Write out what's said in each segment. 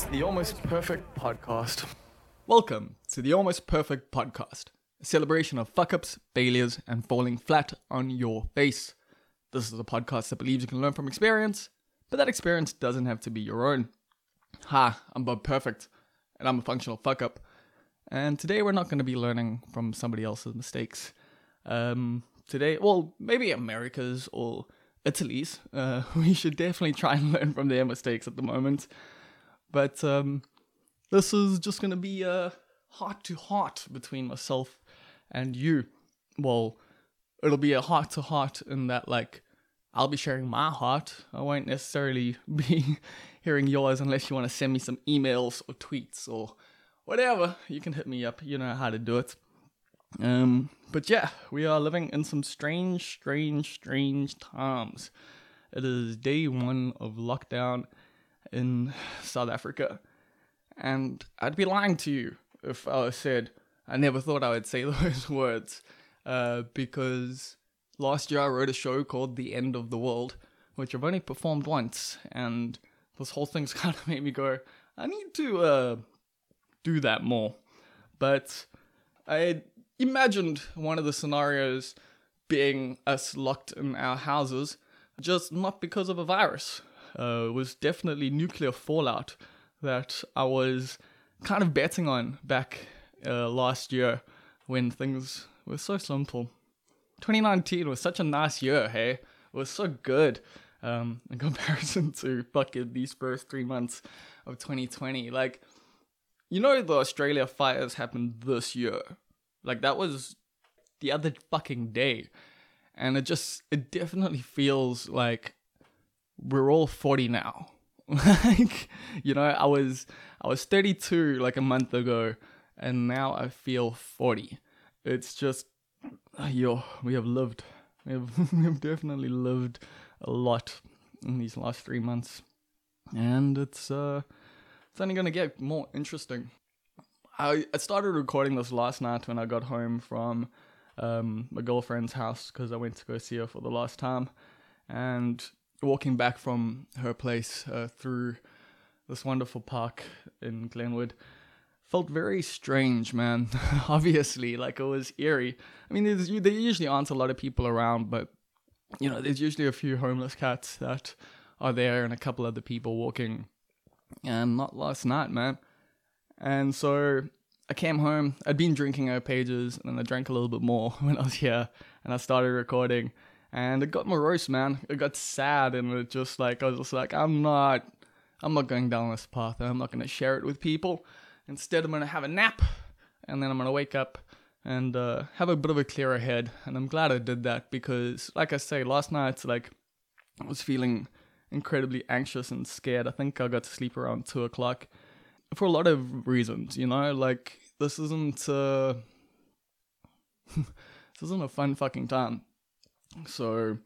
It's the Almost Perfect Podcast. Welcome to the Almost Perfect Podcast, a celebration of fuck ups, failures, and falling flat on your face. This is a podcast that believes you can learn from experience, but that experience doesn't have to be your own. Ha, I'm Bob Perfect, and I'm a functional fuck up. And today we're not going to be learning from somebody else's mistakes. Um, today, well, maybe America's or Italy's. Uh, we should definitely try and learn from their mistakes at the moment. But um, this is just going to be a heart to heart between myself and you. Well, it'll be a heart to heart in that, like, I'll be sharing my heart. I won't necessarily be hearing yours unless you want to send me some emails or tweets or whatever. You can hit me up. You know how to do it. Um, but yeah, we are living in some strange, strange, strange times. It is day one of lockdown in South Africa. And I'd be lying to you if I said I never thought I would say those words. Uh, because last year I wrote a show called The End of the World, which I've only performed once. And this whole thing's kind of made me go, I need to uh, do that more. But I imagined one of the scenarios being us locked in our houses, just not because of a virus. Uh, was definitely nuclear fallout that I was kind of betting on back uh, last year when things were so simple. 2019 was such a nice year, hey? It was so good um, in comparison to fucking these first three months of 2020. Like, you know, the Australia fires happened this year. Like, that was the other fucking day. And it just, it definitely feels like we're all 40 now. like, you know, I was, I was 32 like a month ago, and now I feel 40. It's just, yo, we have lived. We have, we have definitely lived a lot in these last three months. And it's, uh, it's only gonna get more interesting. I, I started recording this last night when I got home from um, my girlfriend's house because I went to go see her for the last time. And walking back from her place uh, through this wonderful park in Glenwood felt very strange, man. Obviously, like it was eerie. I mean, there usually aren't a lot of people around, but you know, there's usually a few homeless cats that are there and a couple other people walking. And not last night, man. And so I came home. I'd been drinking her pages, and then I drank a little bit more when I was here, and I started recording. And it got morose, man. It got sad, and it just like I was just like, I'm not, I'm not going down this path. I'm not going to share it with people. Instead, I'm going to have a nap, and then I'm going to wake up and uh, have a bit of a clearer head. And I'm glad I did that because, like I say, last night, like I was feeling incredibly anxious and scared. I think I got to sleep around two o'clock for a lot of reasons. You know, like this isn't uh, this isn't a fun fucking time. So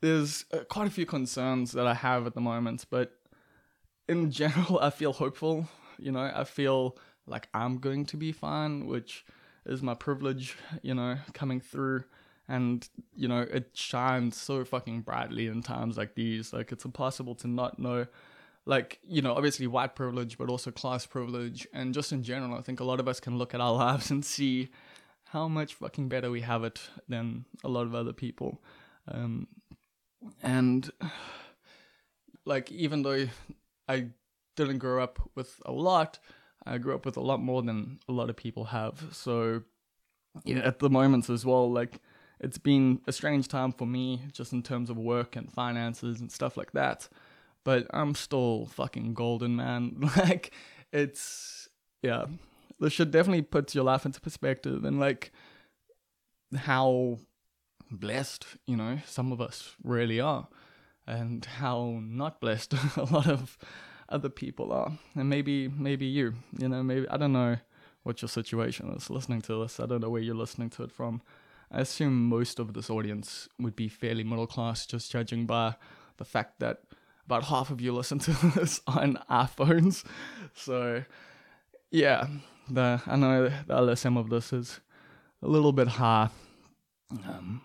there's uh, quite a few concerns that I have at the moment, but in general, I feel hopeful. You know, I feel like I'm going to be fine, which is my privilege, you know, coming through. And, you know, it shines so fucking brightly in times like these. Like, it's impossible to not know. Like, you know, obviously white privilege, but also class privilege. And just in general, I think a lot of us can look at our lives and see how much fucking better we have it than a lot of other people. Um, and like, even though I didn't grow up with a lot, I grew up with a lot more than a lot of people have. So, yeah, at the moments as well, like, it's been a strange time for me just in terms of work and finances and stuff like that. But I'm still fucking golden, man. like, it's, yeah, this should definitely put your life into perspective and like how blessed, you know, some of us really are, and how not blessed a lot of other people are. And maybe, maybe you, you know, maybe, I don't know what your situation is listening to this. I don't know where you're listening to it from. I assume most of this audience would be fairly middle class, just judging by the fact that about half of you listen to this on iPhones. So, yeah, the I know the LSM of this is a little bit high, um,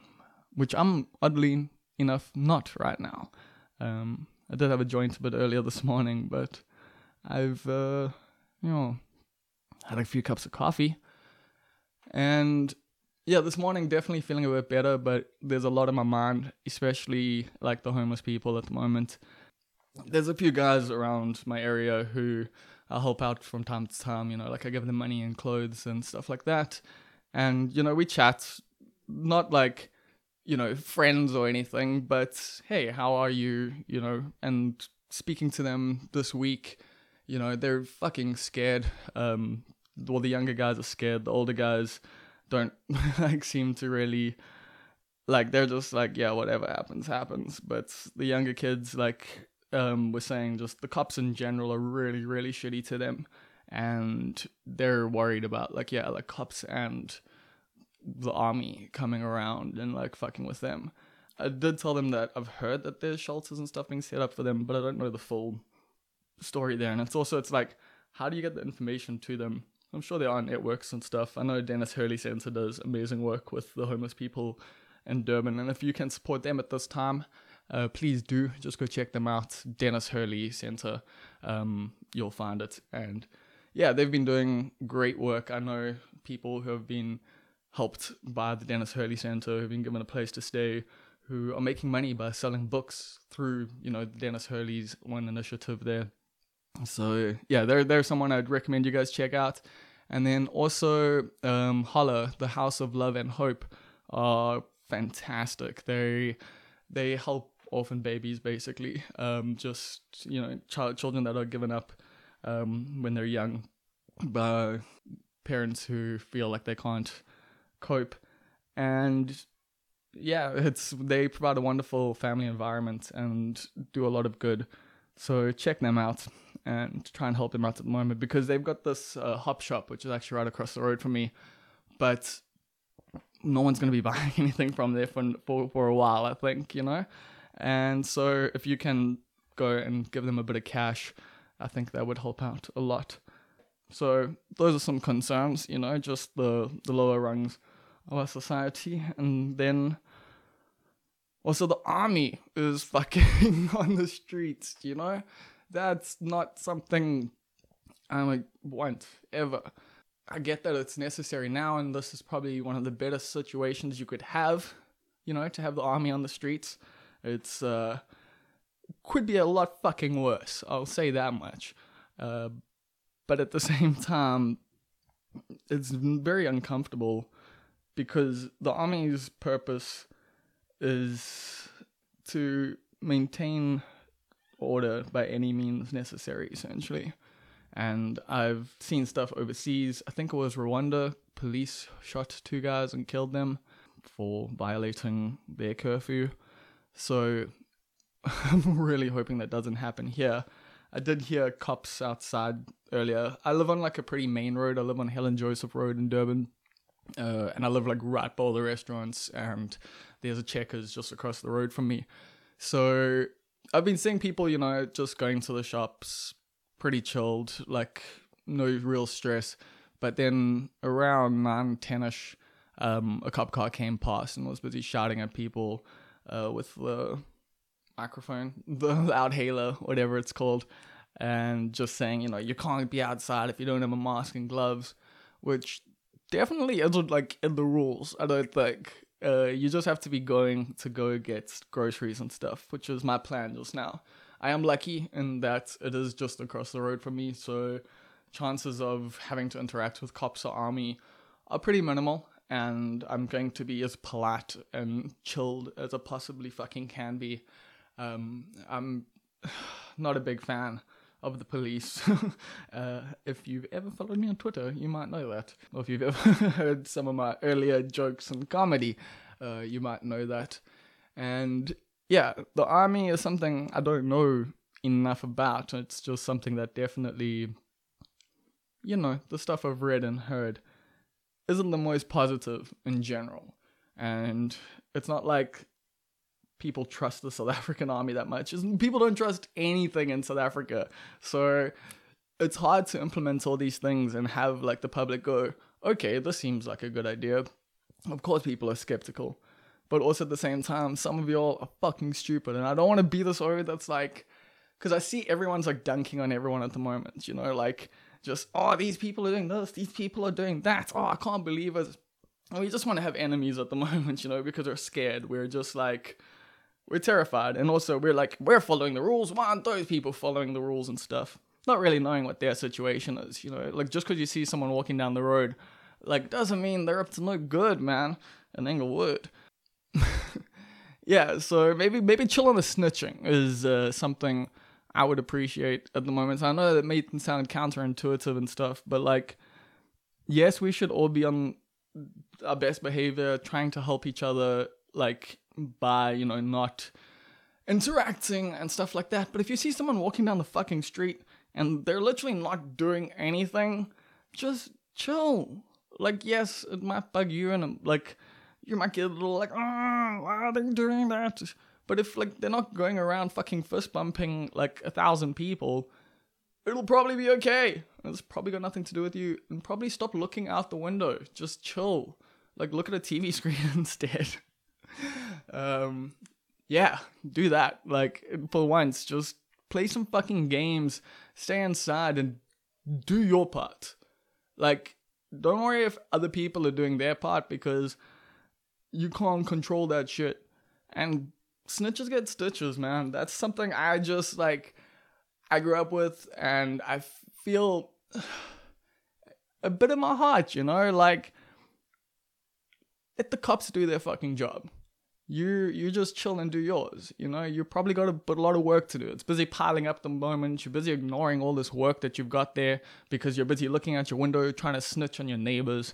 which I'm oddly enough not right now. Um, I did have a joint a bit earlier this morning, but I've, uh, you know, had a few cups of coffee. And yeah, this morning definitely feeling a bit better, but there's a lot in my mind, especially like the homeless people at the moment. There's a few guys around my area who I help out from time to time, you know, like I give them money and clothes and stuff like that. And, you know, we chat, not like, you know, friends or anything, but hey, how are you? You know, and speaking to them this week, you know, they're fucking scared. Um, well, the younger guys are scared. The older guys don't like seem to really like they're just like yeah whatever happens happens but the younger kids like um were saying just the cops in general are really really shitty to them. And they're worried about like yeah like cops and the army coming around and like fucking with them. I did tell them that i've heard that there's shelters and stuff being set up for them but i don't know the full story there. And it's also it's like how do you get the information to them? I'm sure there are networks and stuff. I know Denis Hurley Center does amazing work with the homeless people in Durban, and if you can support them at this time, uh, please do. Just go check them out. Denis Hurley Center, um, you'll find it. And yeah, they've been doing great work. I know people who have been helped by the Denis Hurley Center, who've been given a place to stay, who are making money by selling books through, you know, Denis Hurley's one initiative there. So yeah, they're they're someone I'd recommend you guys check out. And then also um, the House of Love and Hope, are fantastic. They they help orphan babies basically, um, just you know, child children that are given up um, when they're young by parents who feel like they can't cope, and yeah, it's they provide a wonderful family environment and do a lot of good. So check them out and try and help them out at the moment because they've got this uh, hop shop which is actually right across the road from me, but no one's going to be buying anything from there for, for for a while, I think, you know. And so if you can go and give them a bit of cash, I think that would help out a lot. So those are some concerns, you know, just the the lower rungs of our society, and then also the army is fucking on the streets, you know that's not something I want ever. I get that it's necessary now, and this is probably one of the better situations you could have. You know, to have the army on the streets. It's uh, could be a lot fucking worse. I'll say that much. Uh, but at the same time, it's very uncomfortable because the army's purpose is to maintain order by any means necessary, essentially. And I've seen stuff overseas. I think it was Rwanda. Police shot two guys and killed them for violating their curfew. So I'm really hoping that doesn't happen here. I did hear cops outside earlier. I live on like a pretty main road. I live on Helen Joseph Road in Durban. Uh, and I live like right by all the restaurants, and there's a Checkers just across the road from me. So I've been seeing people, you know, just going to the shops, pretty chilled, like no real stress. But then around 9, 10 ish, um, a cop car came past and was busy shouting at people uh, with the microphone, the loudhailer, whatever it's called, and just saying, you know, you can't be outside if you don't have a mask and gloves, which definitely isn't like in the rules, I don't think. Uh, you just have to be going to go get groceries and stuff, which is my plan just now. I am lucky in that it is just across the road from me, so chances of having to interact with cops or army are pretty minimal, and I'm going to be as polite and chilled as I possibly fucking can be. Um, I'm not a big fan of the police. uh, if you've ever followed me on Twitter, you might know that. Or if you've ever heard some of my earlier jokes and comedy, uh, you might know that. And yeah, the army is something I don't know enough about. It's just something that definitely, you know, the stuff I've read and heard isn't the most positive in general. And it's not like people trust the South African army that much. People don't trust anything in South Africa. So it's hard to implement all these things and have like the public go, okay, this seems like a good idea. Of course, people are skeptical. But also at the same time, some of y'all are fucking stupid. And I don't want to be the sorry that's like because I see everyone's like dunking on everyone at the moment. You know, like just oh these people are doing this, these people are doing that. Oh I can't believe it. we just want to have enemies at the moment, you know, because we're scared. We're just like we're terrified, and also we're like we're following the rules. Why aren't those people following the rules and stuff? Not really knowing what their situation is, you know. Like just because you see someone walking down the road, like doesn't mean they're up to no good, man. In Inglewood. yeah, so maybe maybe chill on the snitching is uh, something I would appreciate at the moment. So I know that may sound counterintuitive and stuff, but like, yes, we should all be on our best behavior, trying to help each other, like by you know not interacting and stuff like that. But if you see someone walking down the fucking street and they're literally not doing anything, just chill. Like, yes, it might bug you, and like you might get a little like, oh, why are they doing that? But if like they're not going around fucking fist bumping like a thousand people, it'll probably be okay. It's probably got nothing to do with you. And probably stop looking out the window. Just chill. Like look at a TV screen instead. um, yeah, do that. Like for once, just play some fucking games, stay inside, and do your part. Like, don't worry if other people are doing their part because you can't control that shit. And snitches get stitches, man. That's something I just like I grew up with and I feel a bit in my heart, you know, like let the cops do their fucking job. You you just chill and do yours, you know. You probably got a, but a lot of work to do. It's busy piling up the moment. You're busy ignoring all this work that you've got there because you're busy looking out your window trying to snitch on your neighbors,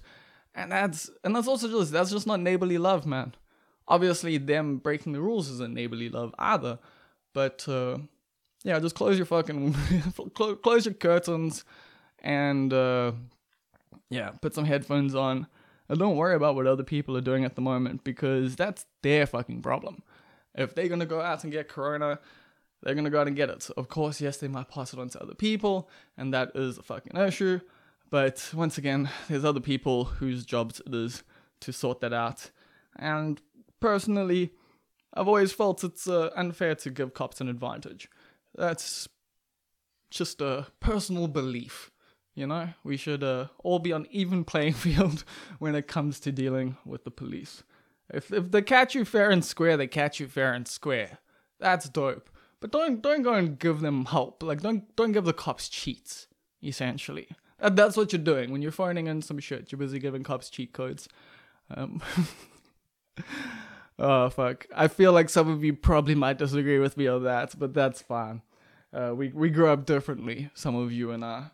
and that's and that's also just that's just not neighborly love, man obviously them breaking the rules isn't neighborly love either but uh, yeah just close your fucking close your curtains and uh, yeah put some headphones on and don't worry about what other people are doing at the moment because that's their fucking problem. If they're gonna go out and get corona they're gonna go out and get it. Of course yes they might pass it on to other people and that is a fucking issue but once again there's other people whose jobs it is to sort that out and personally, I've always felt it's uh, unfair to give cops an advantage. That's just a personal belief. You know, we should uh, all be on even playing field when it comes to dealing with the police. If if they catch you fair and square, they catch you fair and square. That's dope. But don't don't go and give them help. Like don't don't give the cops cheats. Essentially, that's what you're doing when you're phoning in some shit. You're busy giving cops cheat codes. Um, oh fuck! I feel like some of you probably might disagree with me on that, but that's fine. Uh, we we grew up differently, some of you and I.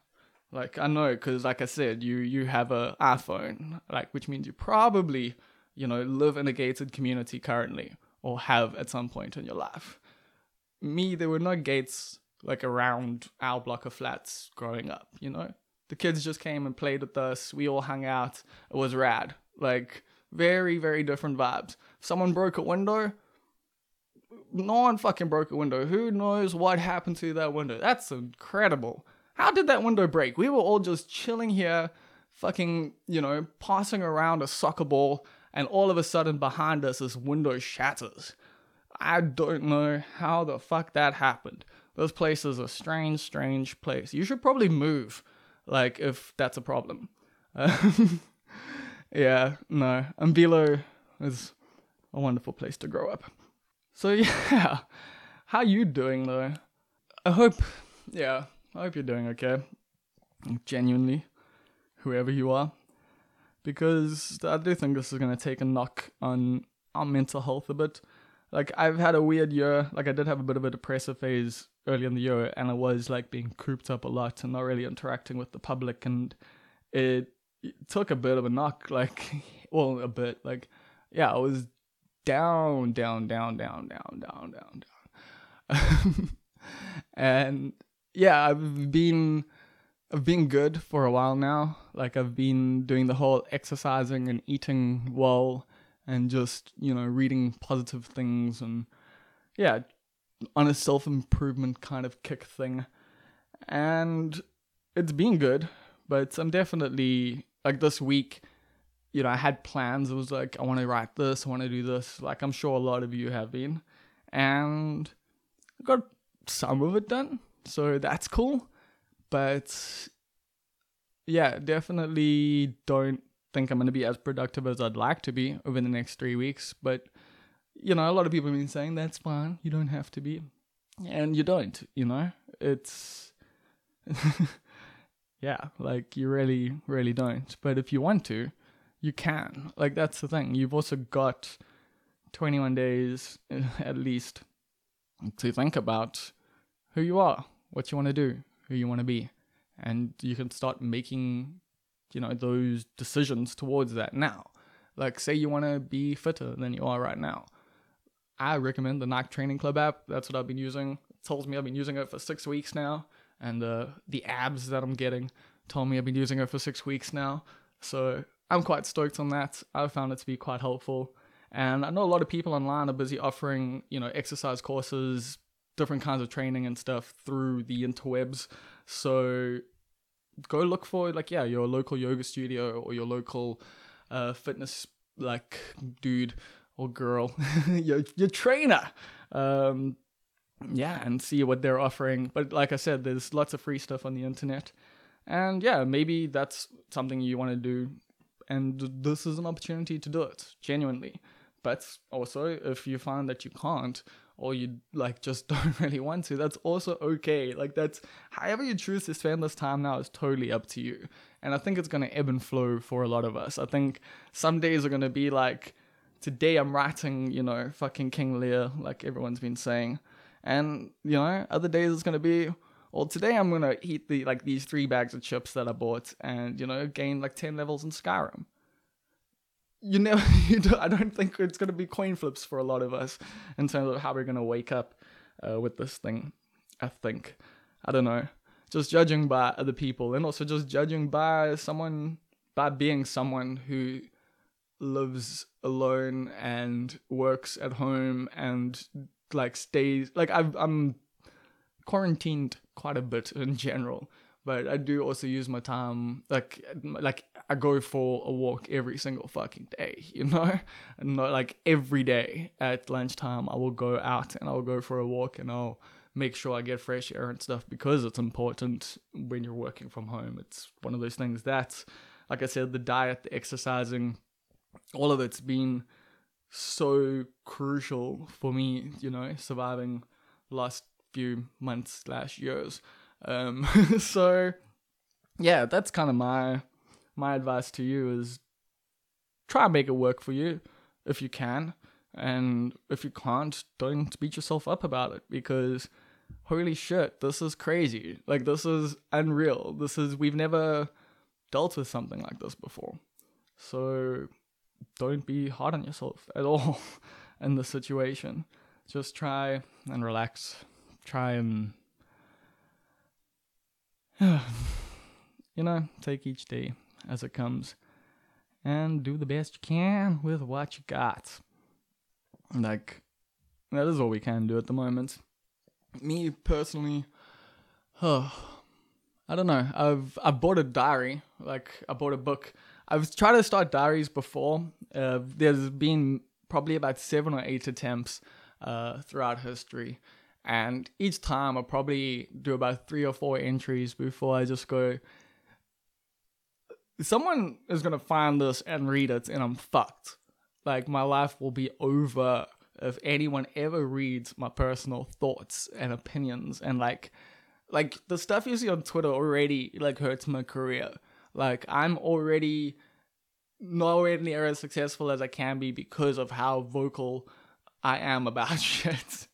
Like I know, because like I said, you you have a iPhone, like which means you probably you know live in a gated community currently, or have at some point in your life. Me, there were no gates like around our block of flats growing up. You know, the kids just came and played with us. We all hung out. It was rad. Like very, very different vibes. Someone broke a window. No one fucking broke a window. Who knows what happened to that window? That's incredible. How did that window break? We were all just chilling here, fucking, you know, passing around a soccer ball, and all of a sudden behind us, this window shatters. I don't know how the fuck that happened. This place is a strange, strange place. You should probably move, like, if that's a problem. Yeah, no. Umbilo is a wonderful place to grow up. So yeah, how you doing though? I hope, yeah, I hope you're doing okay. Genuinely, whoever you are, because I do think this is gonna take a knock on our mental health a bit. Like I've had a weird year. Like I did have a bit of a depressive phase early in the year, and I was like being cooped up a lot and not really interacting with the public, and it took a bit of a knock, like, well, a bit, like, yeah, I was down, down, down, down, down, down, down, down. and yeah, I've been, I've been good for a while now. Like, I've been doing the whole exercising and eating well and just, you know, reading positive things and, yeah, on a self improvement kind of kick thing. And it's been good, but I'm definitely like this week, you know, I had plans. It was like, I want to write this, I want to do this. Like, I'm sure a lot of you have been. And I got some of it done, so that's cool. But yeah, definitely don't think I'm going to be as productive as I'd like to be over the next three weeks. But you know, a lot of people have been saying that's fine. You don't have to be, and you don't. You know, it's yeah, like you really, really don't. But if you want to, you can. Like that's the thing. You've also got 21 days at least to think about who you are, what you want to do, who you want to be, and you can start making, you know, those decisions towards that now. Like, say you want to be fitter than you are right now. I recommend the Nike Training Club app. That's what I've been using. It tells me I've been using it for six weeks now, and uh, the abs that I'm getting told me I've been using it for six weeks now. So I'm quite stoked on that. I've found it to be quite helpful. And I know a lot of people online are busy offering, you know, exercise courses, different kinds of training and stuff through the interwebs. So go look for like yeah, your local yoga studio or your local uh, fitness like dude or girl, your your trainer. Um, yeah, and see what they're offering. But like I said, there's lots of free stuff on the internet. And yeah, maybe that's something you want to do and this is an opportunity to do it genuinely. But also, if you find that you can't, or you like just don't really want to, that's also okay. Like that's however you choose to spend this time now is totally up to you. And I think it's gonna ebb and flow for a lot of us. I think some days are gonna be like today I'm writing, you know, fucking King Lear, like everyone's been saying. And, you know, other days it's gonna be well, today I'm gonna eat the like these three bags of chips that I bought, and you know, gain like ten levels in Skyrim. You never you do, i don't think it's to be coin flips for a lot of us in terms of how we're to wake up uh, with this thing i think. I don't know. Just judging by other people and also just judging by someone by being someone who lives alone and works at home and like stays like I've, i'm quarantined quite a bit in general but I do also use my time like like I go for a walk every single fucking day, you know, and not like every day at lunchtime I will go out and I'll go for a walk and I'll make sure I get fresh air and stuff because it's important when you're working from home. It's one of those things that, like I said, the diet, the exercising, all of it's been so crucial for me, you know, surviving last few months slash years. Um, so yeah, that's kind of my my advice to you is try and make it work for you if you can, and if you can't, don't beat yourself up about it because holy shit, this is crazy. Like this is unreal. This is we've never dealt with something like this before. So don't be hard on yourself at all in this situation. Just try and relax. Try and you know, take each day as it comes and do the best you can with what you got. Like, that is all we can do at the moment. Me personally, oh, I don't know. I've I bought a diary, like I bought a book. I've tried to start diaries before. Uh, there's been probably about seven or eight attempts uh, throughout history, and each time I probably do about three or four entries before I just go. Someone is gonna find this and read it, and I'm fucked. Like my life will be over if anyone ever reads my personal thoughts and opinions and like like the stuff you see on Twitter already like hurts my career. Like I'm already nowhere near as successful as I can be because of how vocal I am about shit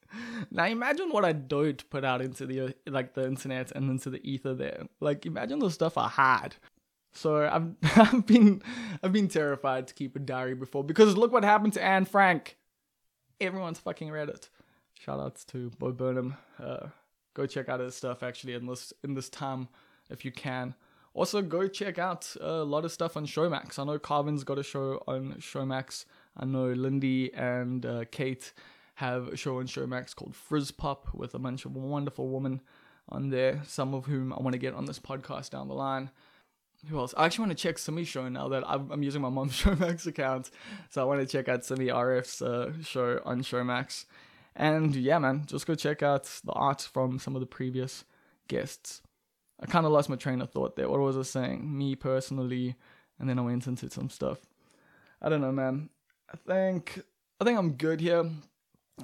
now imagine what I don't put out into the like the internet and into the ether there. Like imagine the stuff I had. So I've I've been I've been terrified to keep a diary before because look what happened to Anne Frank. Everyone's fucking read it. Shout outs to Bo Burnham. Uh, go check out his stuff actually in this in this time if you can. Also go check out a lot of stuff on Showmax. I know Carvin's got a show on Showmax. I know Lindy and uh, Kate have a show on Showmax called Frizz Pop with a bunch of wonderful women on there, some of whom I want to get on this podcast down the line. Who else? I actually want to check Simi's show now that I'm, I'm using my mom's Showmax account. So I want to check out Simi RF's uh, show on Showmax. And yeah, man, just go check out the art from some of the previous guests. I kind of lost my train of thought there. What was I saying? Me personally, and then I went into some stuff. I don't know, man. I think I think I'm good here.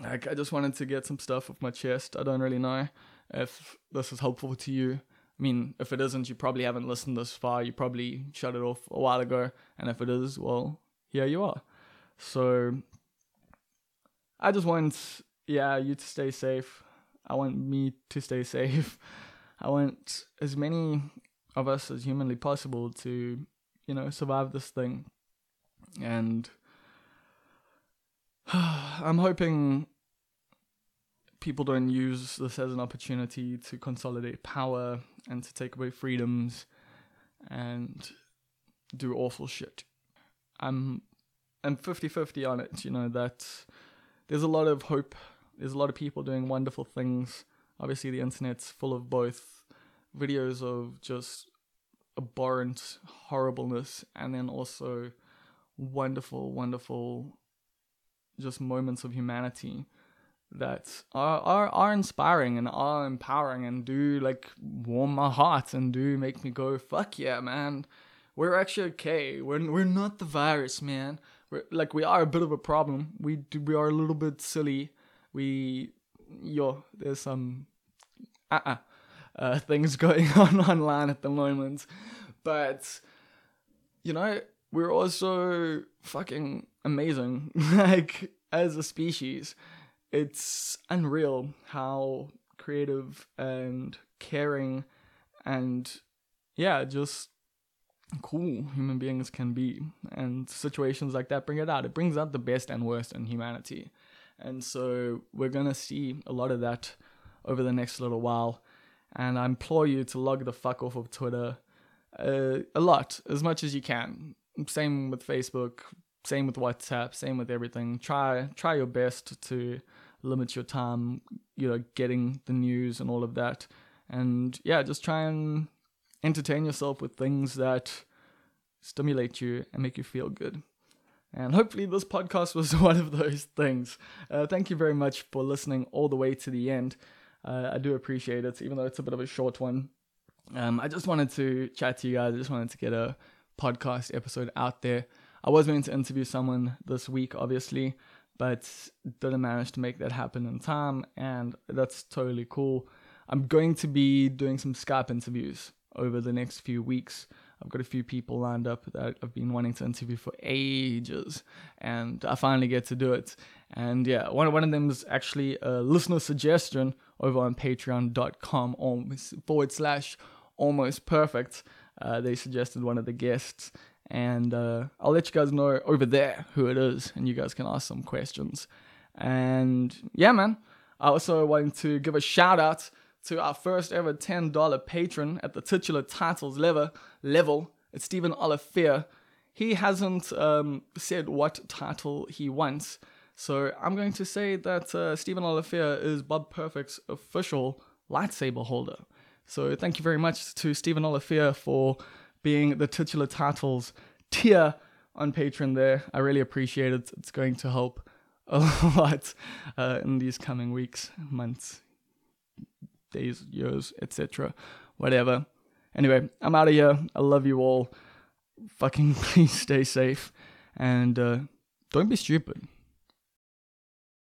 Like I just wanted to get some stuff off my chest. I don't really know if this is helpful to you. I mean, if it isn't, you probably haven't listened this far. You probably shut it off a while ago. And if it is, well, here you are. So I just want, yeah, you to stay safe. I want me to stay safe. I want as many of us as humanly possible to, you know, survive this thing. And I'm hoping people don't use this as an opportunity to consolidate power and to take away freedoms and do awful shit. I'm I'm 50-50 on it, you know, that there's a lot of hope. There's a lot of people doing wonderful things. Obviously the internet's full of both videos of just abhorrent horribleness and then also wonderful, wonderful just moments of humanity that are, are are inspiring and are empowering and do like warm my heart and do make me go fuck yeah man. We're actually okay. We're we're not the virus man. We're like we are a bit of a problem. We do we are a little bit silly. We yo there's some uh-uh uh things going on online at the moment but you know we're also fucking amazing like as a species it's unreal how creative and caring and yeah, just cool human beings can be. And situations like that bring it out. It brings out the best and worst in humanity. And so we're going to see a lot of that over the next little while. And I implore you to log the fuck off of Twitter uh, a lot, as much as you can. Same with Facebook, same with WhatsApp, same with everything. Try try your best to limit your time, you know, getting the news and all of that. And yeah, just try and entertain yourself with things that stimulate you and make you feel good. And hopefully, this podcast was one of those things. Uh, thank you very much for listening all the way to the end. Uh, I do appreciate it, even though it's a bit of a short one. Um, I just wanted to chat to you guys. I just wanted to get a podcast episode out there. I was meant to interview someone this week, obviously, but didn't manage to make that happen in time, and that's totally cool. I'm going to be doing some Skype interviews over the next few weeks. I've got a few people lined up that I've been wanting to interview for ages, and I finally get to do it. And yeah, one, one of them is actually a listener suggestion over on patreon.com forward slash almost perfect. Uh, they suggested one of the guests, and uh, I'll let you guys know over there who it is, and you guys can ask some questions. And yeah, man, I also want to give a shout out to our first ever $10 patron at the titular titles level. level. It's Stephen Olivier. He hasn't um, said what title he wants, so I'm going to say that uh, Stephen Olivier is Bob Perfect's official lightsaber holder. So thank you very much to Stephen Olivier for being the titular titles tier on Patreon there. I really appreciate it. It's going to help a lot uh, in these coming weeks, months, days, years, etc. Whatever. Anyway, I'm out of here. I love you all. Fucking please stay safe and uh, don't be stupid.